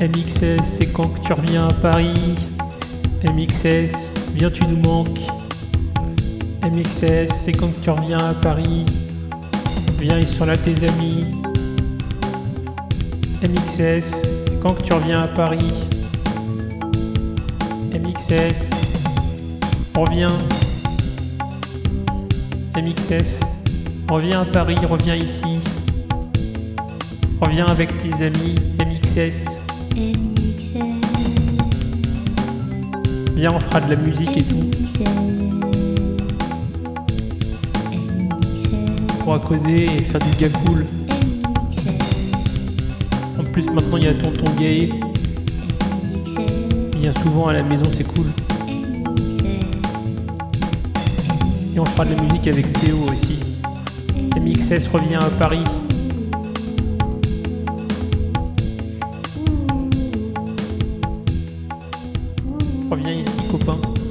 MXS, c'est quand que tu reviens à Paris MXS, viens tu nous manques. MXS, c'est quand que tu reviens à Paris Viens, ils sont là tes amis. MXS, c'est quand que tu reviens à Paris MXS, reviens. MXS, reviens à Paris, reviens ici. Reviens avec tes amis, MXS. Viens, on fera de la musique et tout. On pourra causer et faire du gars cool. En plus, maintenant, il y a tonton gay. Il vient souvent à la maison, c'est cool. Et on fera de la musique avec Théo aussi. MXS revient à Paris. Reviens ici, copain.